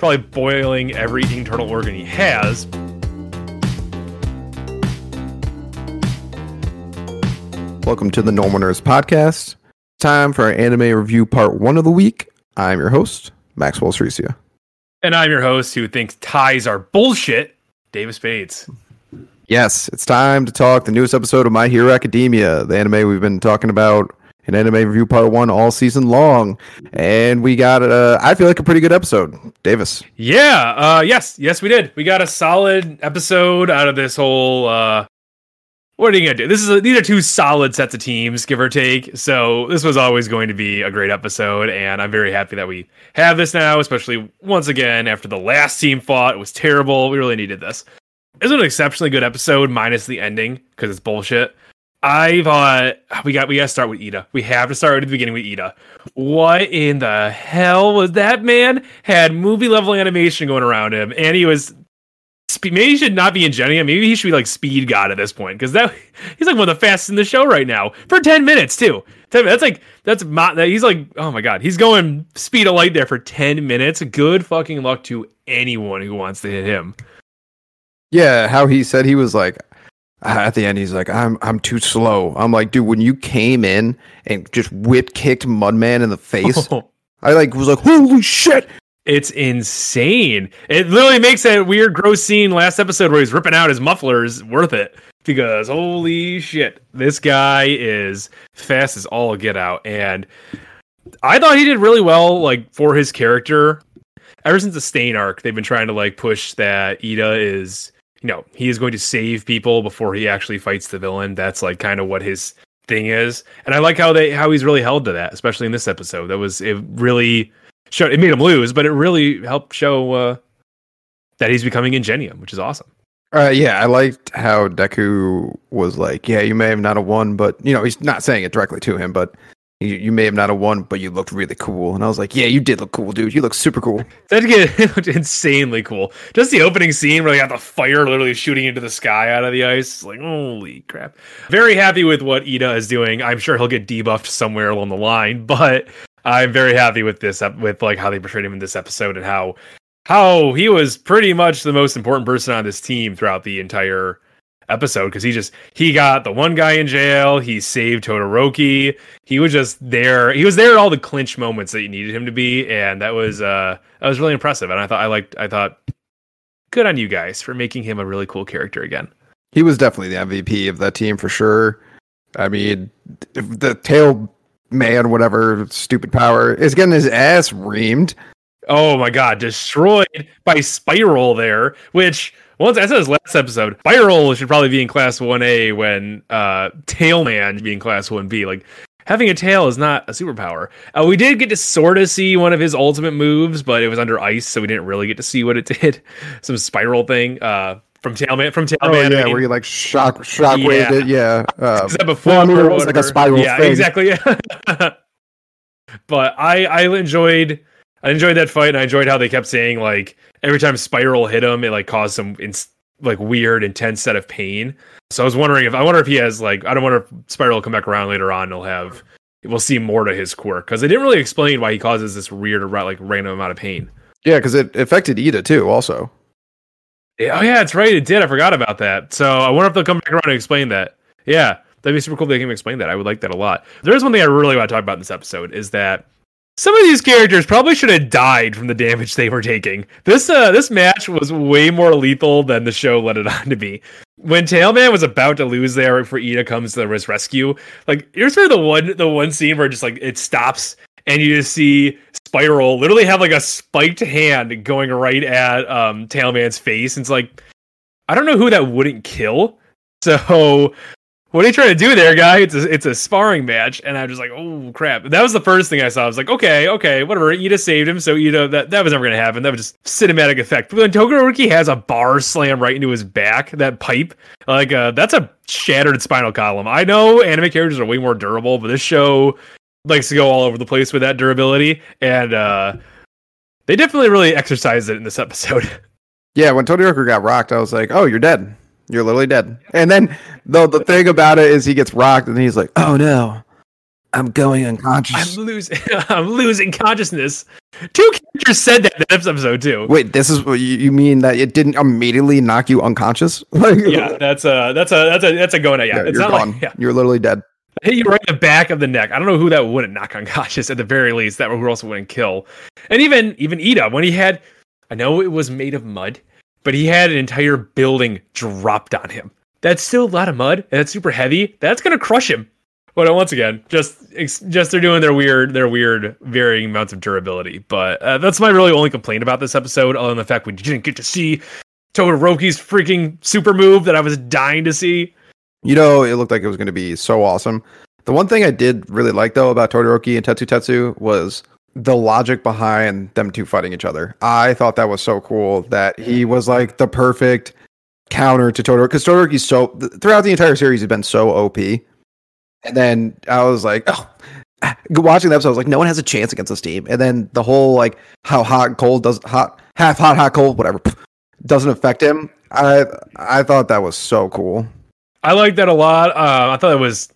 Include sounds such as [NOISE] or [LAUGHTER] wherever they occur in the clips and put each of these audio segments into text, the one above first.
probably boiling every internal organ he has. Welcome to the Normal Nerds Podcast. Time for our anime review part one of the week. I'm your host, Maxwell Ceresia. And I'm your host who thinks ties are bullshit, Davis Bates. Yes, it's time to talk the newest episode of My Hero Academia, the anime we've been talking about in anime review part one all season long. And we got, uh, I feel like a pretty good episode. Davis. Yeah, uh, yes, yes, we did. We got a solid episode out of this whole uh, what are you gonna do? This is a, these are two solid sets of teams, give or take. So this was always going to be a great episode, and I'm very happy that we have this now. Especially once again after the last team fought, it was terrible. We really needed this. It was an exceptionally good episode, minus the ending because it's bullshit. I thought uh, we got we got to start with Iida. We have to start at the beginning with Iida. What in the hell was that man? Had movie level animation going around him, and he was maybe he should not be Ingenium. Maybe he should be like Speed God at this point because that he's like one of the fastest in the show right now for ten minutes too. Ten. That's like that's my, he's like oh my god he's going speed of light there for ten minutes. Good fucking luck to anyone who wants to hit him. Yeah, how he said he was like at the end he's like I'm I'm too slow. I'm like dude when you came in and just whip kicked Mudman in the face. [LAUGHS] I like was like holy shit it's insane. It literally makes that weird, gross scene last episode where he's ripping out his mufflers worth it because holy shit, this guy is fast as all get out. And I thought he did really well, like for his character. Ever since the Stain arc, they've been trying to like push that Iida is, you know, he is going to save people before he actually fights the villain. That's like kind of what his thing is. And I like how they how he's really held to that, especially in this episode. That was it really showed it made him lose, but it really helped show uh, that he's becoming Ingenium, which is awesome. Uh, yeah, I liked how Deku was like, "Yeah, you may have not have won, but you know, he's not saying it directly to him, but you, you may have not have won, but you looked really cool." And I was like, "Yeah, you did look cool, dude. You look super cool." [LAUGHS] That [LAUGHS] looked insanely cool. Just the opening scene where they got the fire literally shooting into the sky out of the ice. Like, holy crap! Very happy with what Iida is doing. I'm sure he'll get debuffed somewhere along the line, [LAUGHS] but I'm very happy with this with like how they portrayed him in this episode and how how he was pretty much the most important person on this team throughout the entire episode because he just he got the one guy in jail he saved todoroki. He was just there he was there at all the clinch moments that you needed him to be and that was uh that was really impressive and i thought i liked i thought good on you guys for making him a really cool character again. He was definitely the mvp of that team for sure. I mean the tail man, whatever stupid power, is getting his ass reamed. Oh my god, destroyed by Spiral there, which once I said this last episode, Spiral should probably be in class 1A when uh Tailman should be in class 1B. Like having a tail is not a superpower. Uh, we did get to sort of see one of his ultimate moves, but it was under ice, so we didn't really get to see what it [LAUGHS] did. Some spiral thing. Uh from Tailman from Tailman. Oh, yeah, I mean, where you like shock shock yeah. waved it. Yeah. Um, that before well, I mean, it was like a spiral yeah, thing. exactly. [LAUGHS] But I I enjoyed I enjoyed that fight and I enjoyed how they kept saying like every time Spiral hit him it like caused some ins- like weird intense set of pain. So I was wondering if I wonder if he has like I don't wonder if Spiral will come back around later on and he'll have we'll see more to his quirk because they didn't really explain why he causes this weird like random amount of pain. Yeah, because it affected Iida too, also. Oh yeah, it's right. It did. I forgot about that. So I wonder if they'll come back around and explain that. Yeah, that'd be super cool if they can explain that. I would like that a lot. There is one thing I really want to talk about in this episode is that some of these characters probably should have died from the damage they were taking. This uh this match was way more lethal than the show let it on to be. When Tailman was about to lose there before Iida comes to his rescue, like here's where the one the one scene where just like it stops and you just see Spiral literally have like a spiked hand going right at um Tailman's face. And it's like, I don't know who that wouldn't kill. [LAUGHS] So what are you trying to do there, guy? It's a it's a sparring match, and I'm just like, oh crap. That was the first thing I saw. I was like, okay, okay, whatever. Iida saved him, so Iida that, that was never gonna happen. That was just cinematic effect. But when Todoroki has a bar slam right into his back, that pipe, like uh, that's a shattered spinal column. I know anime characters are way more durable, but this show likes to go all over the place with that durability, and uh, they definitely really exercised it in this episode. [LAUGHS] Yeah, when Todoroki got rocked, I was like, "Oh, you're dead. You're literally dead." And then the the thing about it is, he gets rocked, and he's like, "Oh no." I'm going unconscious. I'm losing. [LAUGHS] I'm losing consciousness. Two characters said that in this episode too. Wait, this is what you, you mean that it didn't immediately knock you unconscious? [LAUGHS] Like, Yeah, that's a that's a that's a that's a go now. Yeah, yeah, it's you're not gone. like yeah, You're literally dead. I hit you right in the back of the neck. I don't know who that wouldn't knock unconscious at the very least. That who also wouldn't kill. And even even Iida when he had, I know it was made of mud, but he had an entire building dropped on him. That's still a lot of mud, and it's super heavy. That's gonna crush him. But once again, just just they're doing their weird their weird varying amounts of durability. But uh, that's my really only complaint about this episode, other than the fact we didn't get to see Todoroki's freaking super move that I was dying to see. You know, it looked like it was going to be so awesome. The one thing I did really like though about Todoroki and Tetsu Tetsu was the logic behind them two fighting each other. I thought that was so cool that he was like the perfect counter to Todoroki because Todoroki's so throughout the entire series he's been so OP. And then I was like, oh, [LAUGHS] watching the episode, I was like, no one has a chance against this team. And then the whole like how hot and cold does hot half hot hot cold whatever doesn't affect him. I I thought that was so cool. I like that a lot. Uh, I thought it was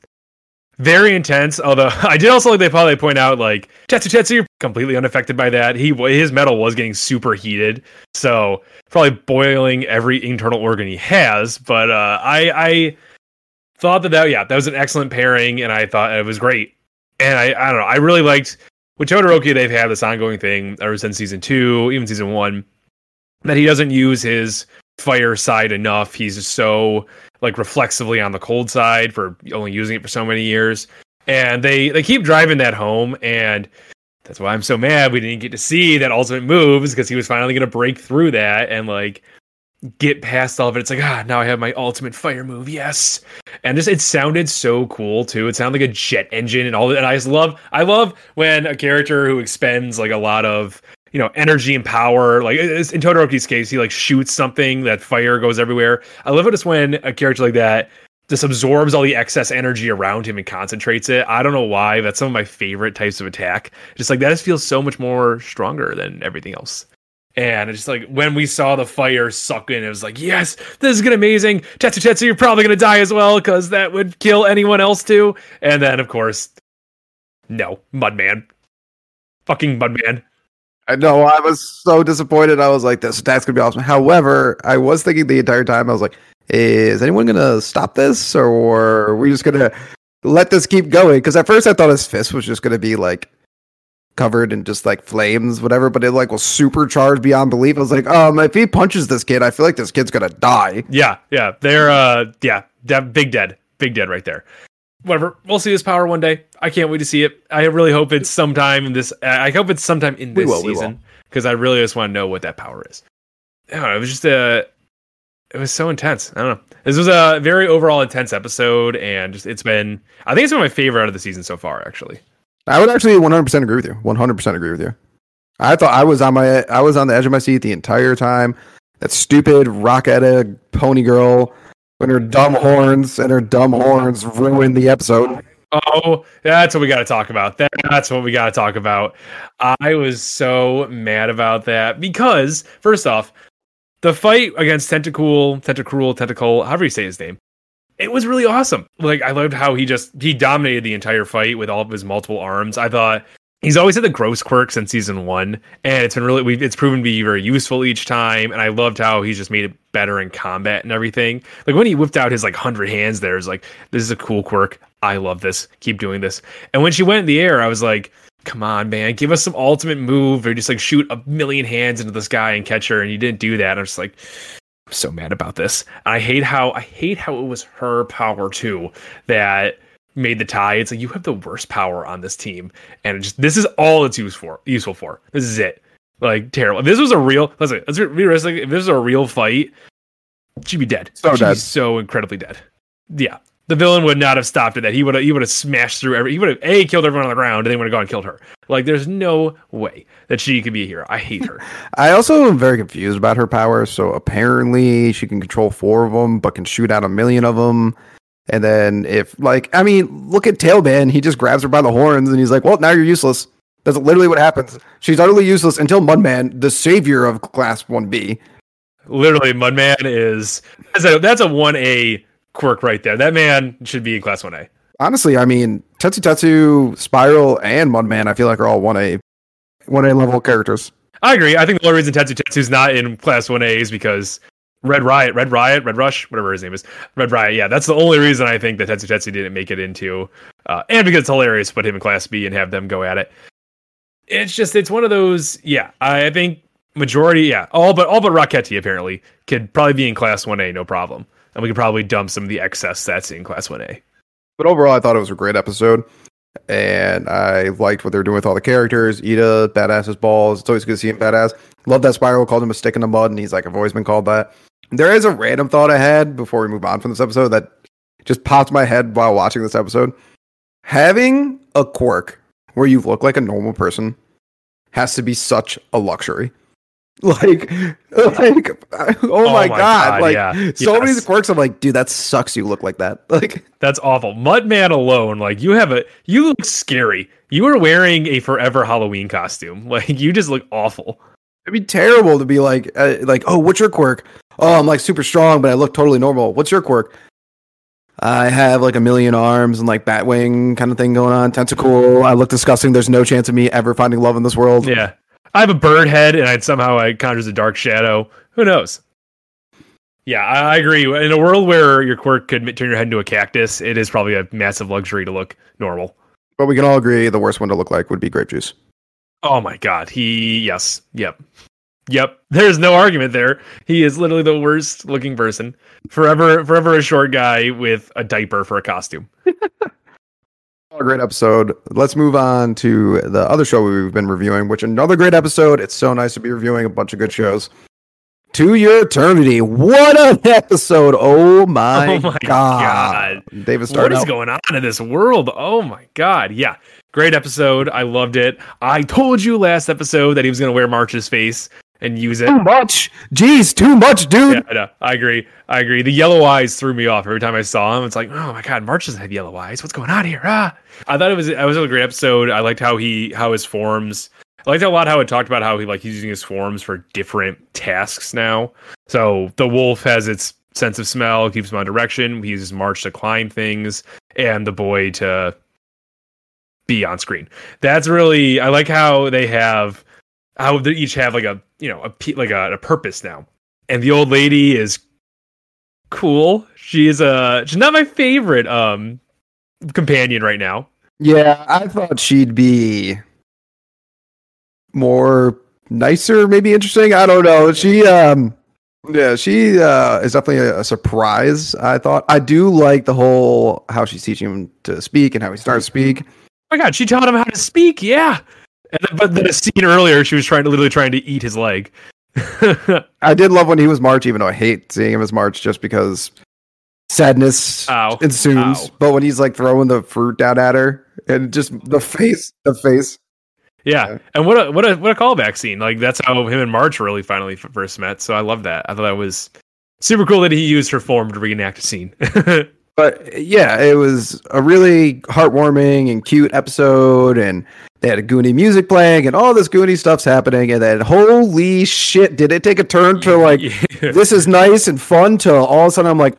very intense. Although [LAUGHS] I did also like they probably point out like Tetsu Tetsu completely unaffected by that. He his metal was getting super heated, so probably boiling every internal organ he has. But uh, I I thought that that yeah that was an excellent pairing, and I thought it was great. And I I don't know I really liked with Todoroki they've had this ongoing thing ever since season two, even season one, that he doesn't use his fire side enough. He's so like reflexively on the cold side for only using it for so many years. And they they keep driving that home and that's why I'm so mad we didn't get to see that ultimate moves because he was finally going to break through that and like get past all of it. It's like, ah, now I have my ultimate fire move. Yes. And just it sounded so cool too. It sounded like a jet engine and all that. And I just love I love when a character who expends like a lot of you know energy and power like in Todoroki's case he like shoots something that fire goes everywhere I love it just when a character like that just absorbs all the excess energy around him and concentrates it I don't know why that's some of my favorite types of attack just like that just feels so much more stronger than everything else and it's just like when we saw the fire suck in, it was like, yes, this is gonna amazing. Tetsu Tetsu, you're probably gonna die as well, because that would kill anyone else too. And then of course, no, Mudman. Fucking Mudman. I know I was so disappointed. I was like, this attack's gonna be awesome. However, I was thinking the entire time, I was like, is anyone gonna stop this or are we just gonna let this keep going? Because at first I thought his fist was just gonna be like covered in just like flames, whatever, but it like was supercharged beyond belief. I was like, um, if he punches this kid, I feel like this kid's gonna die. Yeah, yeah. They're uh yeah, de- big dead. Big dead right there. Whatever. We'll see this power one day. I can't wait to see it. I really hope it's sometime in this I hope it's sometime in this will, season because I really just want to know what that power is. I know, it was just a it was so intense. I don't know. This was a very overall intense episode and just it's been I think it's been my favorite out of the season so far actually. I would actually 100% agree with you. 100% agree with you. I thought I was on my I was on the edge of my seat the entire time. That stupid Rocketta pony girl and her dumb horns and her dumb horns ruined the episode. Oh, that's what we got to talk about. That, that's what we got to talk about. I was so mad about that because, first off, the fight against Tentacool, Tentacruel, Tentacle, however you say his name, it was really awesome. Like, I loved how he just he dominated the entire fight with all of his multiple arms. I thought he's always had the gross quirk since season one, and it's been really we it's proven to be very useful each time. And I loved how he's just made it better in combat and everything. Like when he whipped out his like hundred hands, there is like this is a cool quirk. I love this. Keep doing this. And when she went in the air, I was like, come on, man, give us some ultimate move or just like shoot a million hands into the sky and catch her. And you didn't do that. I'm just like, I'm so mad about this. I hate how I hate how it was her power too that made the tie. It's like you have the worst power on this team, and just this is all it's used for. Useful for this is it. Like terrible. If this was a real, let's say, let's be realistic. If this was a real fight, she'd be dead. So she'd dead. Be so incredibly dead. Yeah, the villain would not have stopped at that. He would have. He would have smashed through every. He would have a killed everyone on the ground, and then would have gone and killed her. Like, there's no way that she could be a hero. I hate her. [LAUGHS] I also am very confused about her powers. So apparently she can control four of them, but can shoot out a million of them. And then if like I mean, look at Tailman. He just grabs her by the horns and he's like, "Well, now you're useless." That's literally what happens. She's utterly useless until Mudman, the savior of Class One B, Literally, Mudman is that's a that's a one A quirk right there. That man should be in class one A. honestly, I mean, Tetsu Tetsu, Spiral, and Mudman, I feel like are all one A, one A level characters. I agree. I think the only reason Tetsu Tetsu's not in Class One A is because Red Riot, Red Riot, Red Rush, whatever his name is, Red Riot. Yeah, that's the only reason I think that Tetsu Tetsu didn't make it into, uh, and because it's hilarious to put him in Class B and have them go at it. It's just it's one of those. Yeah, I think majority. Yeah, all but all but Rocketti apparently could probably be in Class One A, no problem, and we could probably dump some of the excess that's in Class One A. But overall, I thought it was a great episode, and I liked what they're doing with all the characters. Iida, badass as balls. It's always good to see him badass. Love that Spiral called him a stick in the mud, and he's like, I've always been called that. There is a random thought I had before we move on from this episode that just popped my head while watching this episode. Having a quirk where you look like a normal person has to be such a luxury. [LAUGHS] Like, like, oh, my, my god! God, like, yeah. so many Yes. quirks. I'm like, dude, that sucks. You look like that. [LAUGHS] Like, That's awful. Mudman alone, like you have a you look scary. You are wearing a forever Halloween costume. [LAUGHS] Like you just look awful. It'd be terrible to be like, uh, like, oh, what's your quirk? Oh, I'm like super strong, but I look totally normal. What's your quirk? I have like a million arms and like Batwing kind of thing going on. Tentacle. I look disgusting. There's no chance of me ever finding love in this world. Yeah. I have a bird head and I somehow I conjures a dark shadow. Who knows? Yeah, I, I agree. In a world where your quirk could turn your head into a cactus, it is probably a massive luxury to look normal. But we can all agree the worst one to look like would be grape juice. Oh my god. He yes. Yep. Yep. There's no argument there. He is literally the worst looking person. Forever forever a short guy with a diaper for a costume. [LAUGHS] A great episode. Let's move on to the other show we've been reviewing, which another great episode. It's so nice to be reviewing a bunch of good shows. To Your Eternity. What an episode. Oh my, Oh my god. David what started is out. going on in this world? Oh my god. Yeah. Great episode. I loved it. I told you last episode that he was going to wear March's face and use it. too much. Jeez, too much, dude. Yeah, I know. I agree. I agree. The yellow eyes threw me off every time I saw him. It's like, oh my god, March doesn't have yellow eyes. What's going on here? Ah. I thought it was it was a great episode. I liked how he how his forms. I liked a lot how it talked about how he like he's using his forms for different tasks now. So the wolf has its sense of smell, keeps him on direction. He uses March to climb things, and the boy to be on screen. That's really I like how they have how they each have like a you know a like a, a purpose now. And the old lady is cool. She is a she's not my favorite um companion right now. Yeah, I thought she'd be more nicer, maybe interesting. I don't know. She um yeah, she uh is definitely a, a surprise, I thought. I do like the whole how she's teaching him to speak and how he starts to speak. Oh my god, she taught him how to speak. Yeah. And then, but then a scene earlier, she was trying to literally trying to eat his leg. [LAUGHS] I did love when he was March, even though I hate seeing him as March just because sadness Ow. ensues. Ow. But when he's like throwing the fruit down at her and just the face, the face. Yeah, Yeah. and what a what a what a callback scene! Like that's how him and March really finally first met. So I love that. I thought that was super cool that he used her form to reenact a scene. [LAUGHS] But yeah, it was a really heartwarming and cute episode, and they had a Goonie music playing, and all this Goonie stuff's happening, and then holy shit, did it take a turn to like [LAUGHS] Yeah. this is nice and fun to all of a sudden I'm like,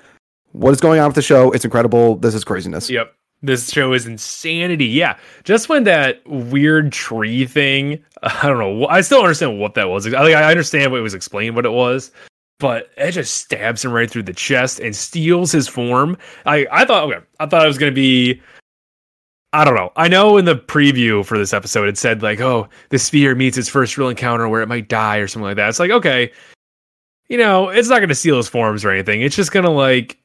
what is going on with the show? It's incredible. This is craziness. Yep. This show is insanity. Yeah. Just when that weird tree thing, [LAUGHS] I don't know. I still understand what that was. I understand what it was explained what it was, but it just stabs him right through the chest and steals his form. I, I thought, okay, I thought it was to be, I don't know. I know in the preview for this episode, it said like, oh, the sphere meets its first real encounter where it might die or something like that. It's like, okay, you know, it's not to steal his forms or anything. It's just to like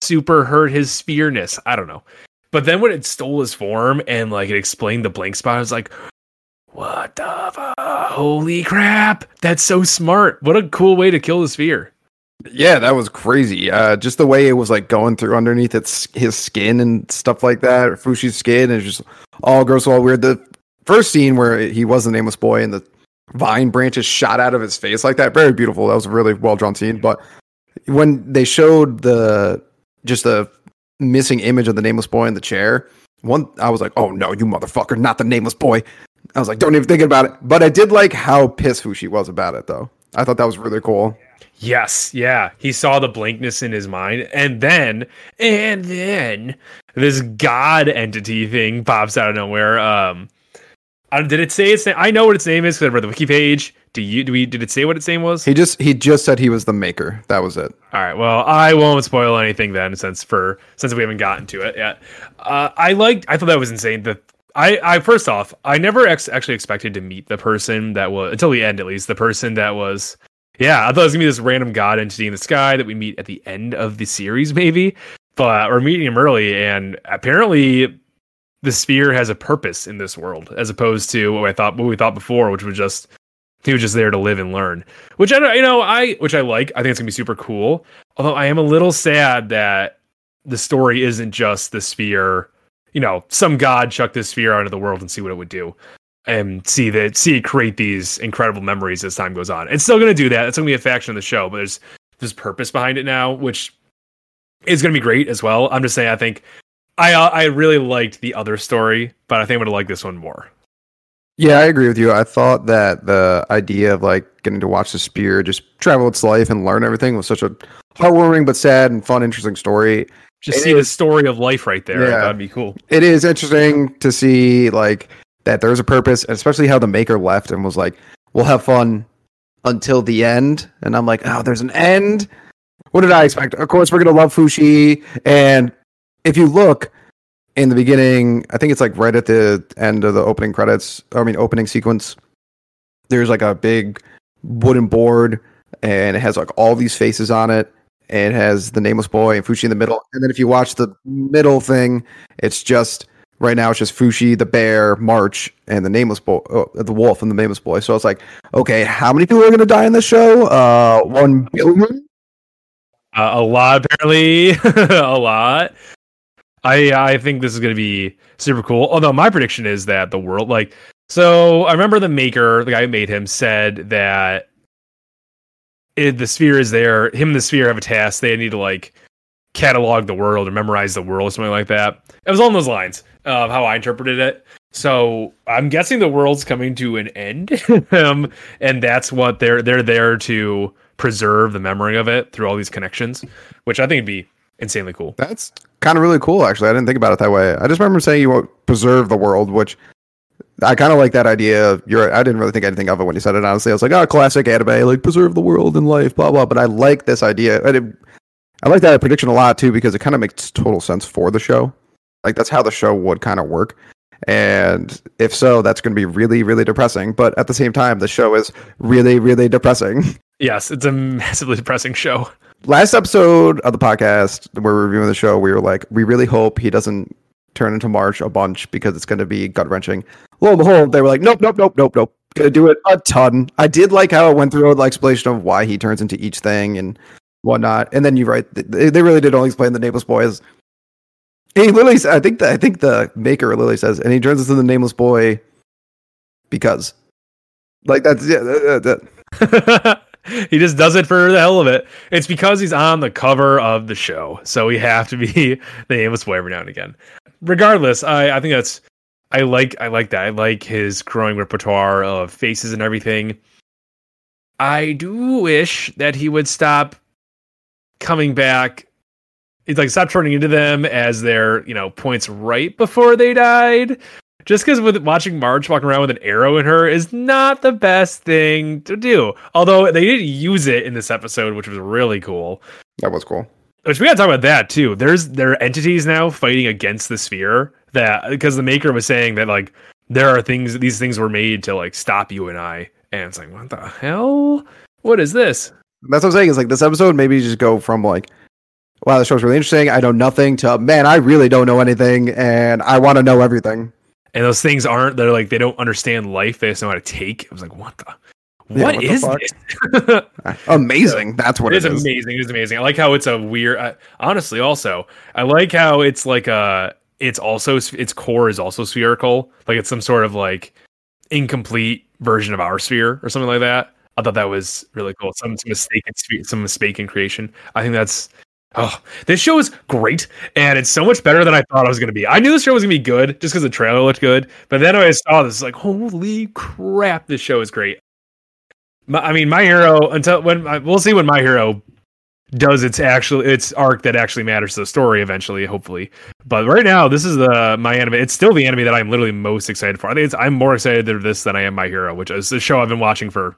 super hurt his spearness. I don't know. But then when it stole his form and like it explained the blank spot, I was like, what the fuck? Holy crap. That's so smart. What a cool way to kill the sphere. Yeah, that was crazy. Uh, just the way it was like going through underneath its his skin and stuff like that, or Fushi's skin, and just all gross, all weird. The first scene where he was the nameless boy and the vine branches shot out of his face like that, very beautiful. That was a really well drawn scene. But when they showed the just the missing image of the nameless boy in the chair, one I was like, oh no, you motherfucker, not the nameless boy. I was like, don't even think about it. But I did like how pissed Fushi was about it, though. I thought that was really cool. Yes, yeah. He saw the blankness in his mind. And then, and then this god entity thing pops out of nowhere. Um, did it say its name? I know what its name is because I read the wiki page. Do you? Do we? Did it say what its name was? He just he just said he was the maker. That was it. All right. Well, I won't spoil anything then, since for since we haven't gotten to it yet. Uh, I liked. I thought that was insane. The I, I first off, I never ex- actually expected to meet the person that was until the end, at least the person that was. Yeah, I thought it was gonna be this random god entity in the sky that we meet at the end of the series, maybe. But we're meeting him early, and apparently, the sphere has a purpose in this world, as opposed to what I thought, what we thought before, which was just he was just there to live and learn. Which I don't, you know, I which I like. I think it's gonna be super cool. Although I am a little sad that the story isn't just the sphere you know, some god chuck this sphere out into the world and see what it would do. And see that see it create these incredible memories as time goes on. It's still gonna do that. It's gonna be a faction of the show, but there's there's purpose behind it now, which is gonna be great as well. I'm just saying I think I uh, I really liked the other story, but I think I'm gonna like this one more. Yeah, I agree with you. I thought that the idea of like getting to watch the sphere just travel its life and learn everything was such a heartwarming but sad and fun, interesting story. Just see the story of life right there. Yeah. That'd be cool. It is interesting to see like that there's a purpose, especially how the maker left and was like, "We'll have fun until the end." And I'm like, "Oh, there's an end." What did I expect? Of course, we're gonna love Fushi, and if you look in the beginning, I think it's like right at the end of the opening credits. I mean, opening sequence. There's like a big wooden board, and it has like all these faces on it. And it has the nameless boy and Fushi in the middle. And then if you watch the middle thing, it's just right now it's just Fushi, the bear, March, and the nameless boy, uh, the wolf, and the nameless boy. So it's like, okay, how many people are going to die in this show? Uh, one billion. Uh, a lot, apparently, [LAUGHS] a lot. I I think this is going to be super cool. Although my prediction is that the world, like, so I remember the maker, the guy who made him, said that it, the sphere is there. Him and the sphere have a task. They need to like catalog the world or memorize the world, or something like that. It was along those lines of how I interpreted it. So I'm guessing the world's coming to an end, [LAUGHS] um, and that's what they're they're there to preserve the memory of it through all these connections, which I think would be insanely cool. That's kind of really cool, actually. I didn't think about it that way. I just remember saying you won't preserve the world, which I kind of like that idea. You're, I didn't really think anything of it when you said it. Honestly, I was like, oh, classic anime, like preserve the world and life, blah blah. But I like this idea. I, did, I like that prediction a lot too because it kind of makes total sense for the show. Like that's how the show would kind of work. And if so, that's going to be really, really depressing. But at the same time, the show is really, really depressing. [LAUGHS] Yes, it's a massively depressing show. last episode of the podcast where we're reviewing the show, we were like, we really hope he doesn't turn into March a bunch because it's going to be gut wrenching. Lo and behold, they were like, nope, nope, nope, nope, nope. Gonna do it a ton. I did like how it went through an explanation of why he turns into each thing and whatnot. And then you write, they, they really did only explain the nameless boy. He literally, I think the I think the maker literally says, and he turns into the nameless boy because, like that's yeah, that- that- [LAUGHS] he just does it for the hell of it. It's because he's on the cover of the show, so we have to be [LAUGHS] the nameless boy every now and again. Regardless, I, I think that's I like I like that. I like his growing repertoire of faces and everything. I do wish that he would stop coming back. He's like stop turning into them as their you know points right before they died. Just because with watching March walking around with an arrow in her is not the best thing to do. Although they did use it in this episode, which was really cool. that was cool. Which we gotta talk about that too. There's there are entities now fighting against the sphere that because the maker was saying that like there are things these things were made to like stop you and I. And it's like, what the hell? What is this? That's what I'm saying. Is like this episode maybe just go from like, wow, the show's really interesting. I know nothing to man, I really don't know anything, and I want to know everything. And those things aren't they're like they don't understand life, they just know how to take. I was like, what the Yeah, what what is this? [LAUGHS] Amazing. That's what it it is is. amazing. It is amazing. I like how it's a weird. Uh, honestly, also, I like how it's like a. It's also its core is also spherical. Like it's some sort of like incomplete version of our sphere or something like that. I thought that was really cool. Some, some mistaken some mistaken creation. I think that's. Oh, this show is great, and it's so much better than I thought it was going to be. I knew this show was going to be good just because the trailer looked good, but then I saw this, like, holy crap, this show is great. My, I mean, my hero until when we'll see when my hero does its actual its arc that actually matters to the story eventually, hopefully. But right now, this is the my anime. It's still the anime that I'm literally most excited for. I think it's I'm more excited for this than I am My Hero, which is a show I've been watching for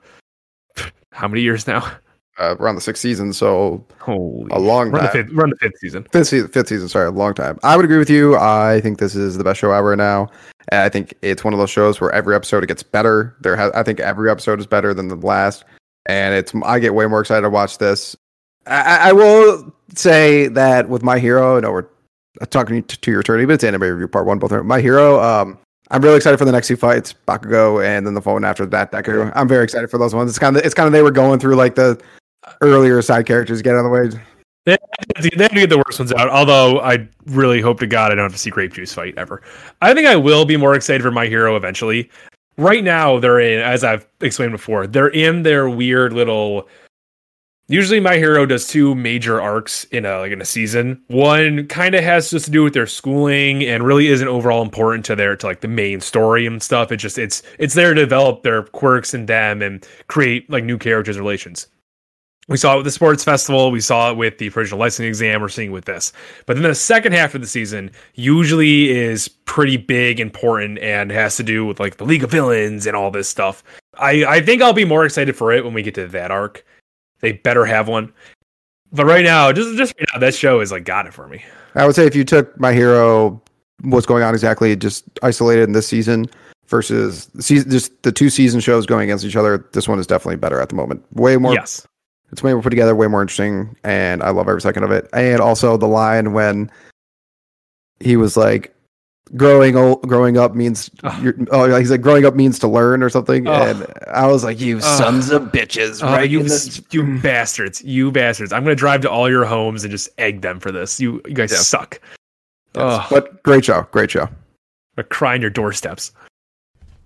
[SIGHS] how many years now? Uh, we're the sixth season, so Holy a long run the time. fifth, run the fifth season. Fifth season, fifth season, sorry, a long time. I would agree with you. I think this is the best show ever now. And I think it's one of those shows where every episode gets better. There I think every episode is better than the last, and it's I get way more excited to watch this. I, I- will say that with My Hero, know we're talking to, To Your Eternity, but it's anime review part one, both My Hero. Um, I'm really excited for the next two fights, Bakugo, and then the phone after that. Deku. I'm very excited for those ones. It's kind of it's kind of they were going through like the earlier side characters get out of the way. They have to get the worst ones out. Although I really hope to God I don't have to see Grape Juice fight ever. I think I will be more excited for My Hero eventually. Right now, they're in, as I've explained before, they're in their weird little. Usually, My Hero does two major arcs in a like in a season. One kind of has just to do with their schooling and really isn't overall important to their to like the main story and stuff. It just it's it's there to develop their quirks and them and create like new characters and relations. We saw it with the sports festival. We saw it with the original licensing exam. We're seeing it with this. But then the second half of the season usually is pretty big, important, and has to do with like the League of Villains and all this stuff. I, I think I'll be more excited for it when we get to that arc. They better have one. But right now, just just right now, that show is like got it for me. I would say if you took My Hero, what's going on exactly, just isolated in this season versus the season, just the two season shows going against each other, this one is definitely better at the moment. Way more, yes. It's way more put together, way more interesting, and I love every second of it. And also the line when he was like, "Growing old, growing up means [LAUGHS] Oh. you're, oh, he's like growing up means to learn or something," Oh. and I was like, "You Oh. sons of bitches!" Right you, the- you [LAUGHS] bastards. You bastards. I'm going to drive to all your homes and just egg them for this. You, you guys Yeah. suck. Yes. But great show, great show. Or cry on your doorsteps.